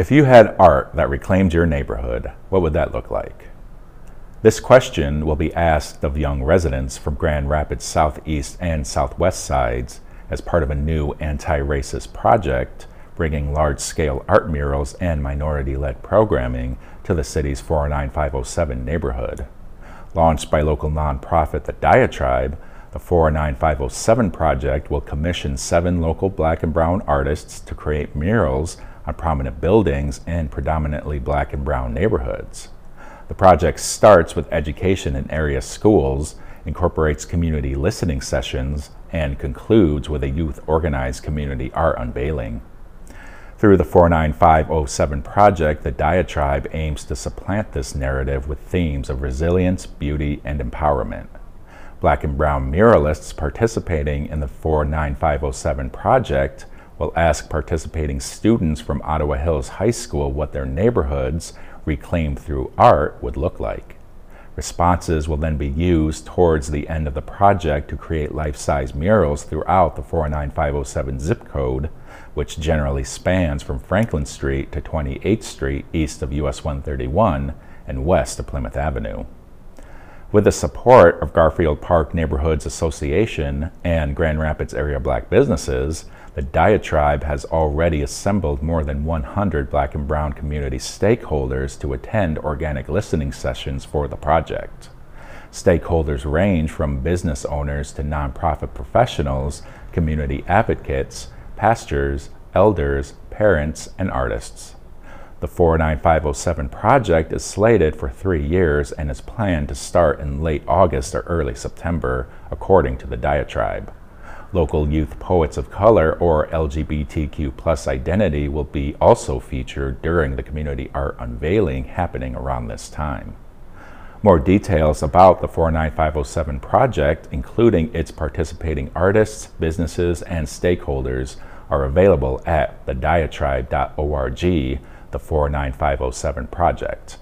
If you had art that reclaimed your neighborhood, what would that look like? This question will be asked of young residents from Grand Rapids Southeast and Southwest sides as part of a new anti-racist project bringing large-scale art murals and minority-led programming to the city's 49507 neighborhood. Launched by local nonprofit The Diatribe, the 49507 project will commission seven local black and brown artists to create murals on prominent buildings in predominantly black and brown neighborhoods. The project starts with education in area schools, incorporates community listening sessions, and concludes with a youth organized community art unveiling. Through the 49507 project, the Diatribe aims to supplant this narrative with themes of resilience, beauty, and empowerment. Black and brown muralists participating in the 49507 project will ask participating students from Ottawa Hills High School what their neighborhoods, reclaimed through art, would look like. Responses will then be used towards the end of the project to create life-size murals throughout the 49507 zip code, which generally spans from Franklin Street to 28th Street east of US 131 and west of Plymouth Avenue. With the support of Garfield Park Neighborhoods Association and Grand Rapids area black businesses, the Diatribe has already assembled more than 100 black and brown community stakeholders to attend organic listening sessions for the project. Stakeholders range from business owners to nonprofit professionals, community advocates, pastors, elders, parents, and artists. The 49507 project is slated for three years and is planned to start in late August or early September, according to the Diatribe. Local youth poets of color or LGBTQ plus identity will be also featured during the community art unveiling happening around this time. More details about the 49507 project, including its participating artists, businesses, and stakeholders, are available at thediatribe.org the 49507 project.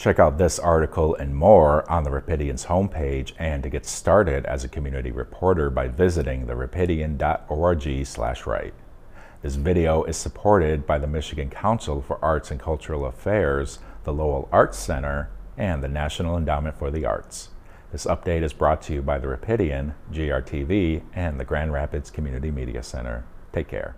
Check out this article and more on the Rapidian's homepage and to get started as a community reporter by visiting therapidian.org slash write. This video is supported by the Michigan Council for Arts and Cultural Affairs, the Lowell Arts Center, and the National Endowment for the Arts. This update is brought to you by the Rapidian, GRTV, and the Grand Rapids Community Media Center. Take care.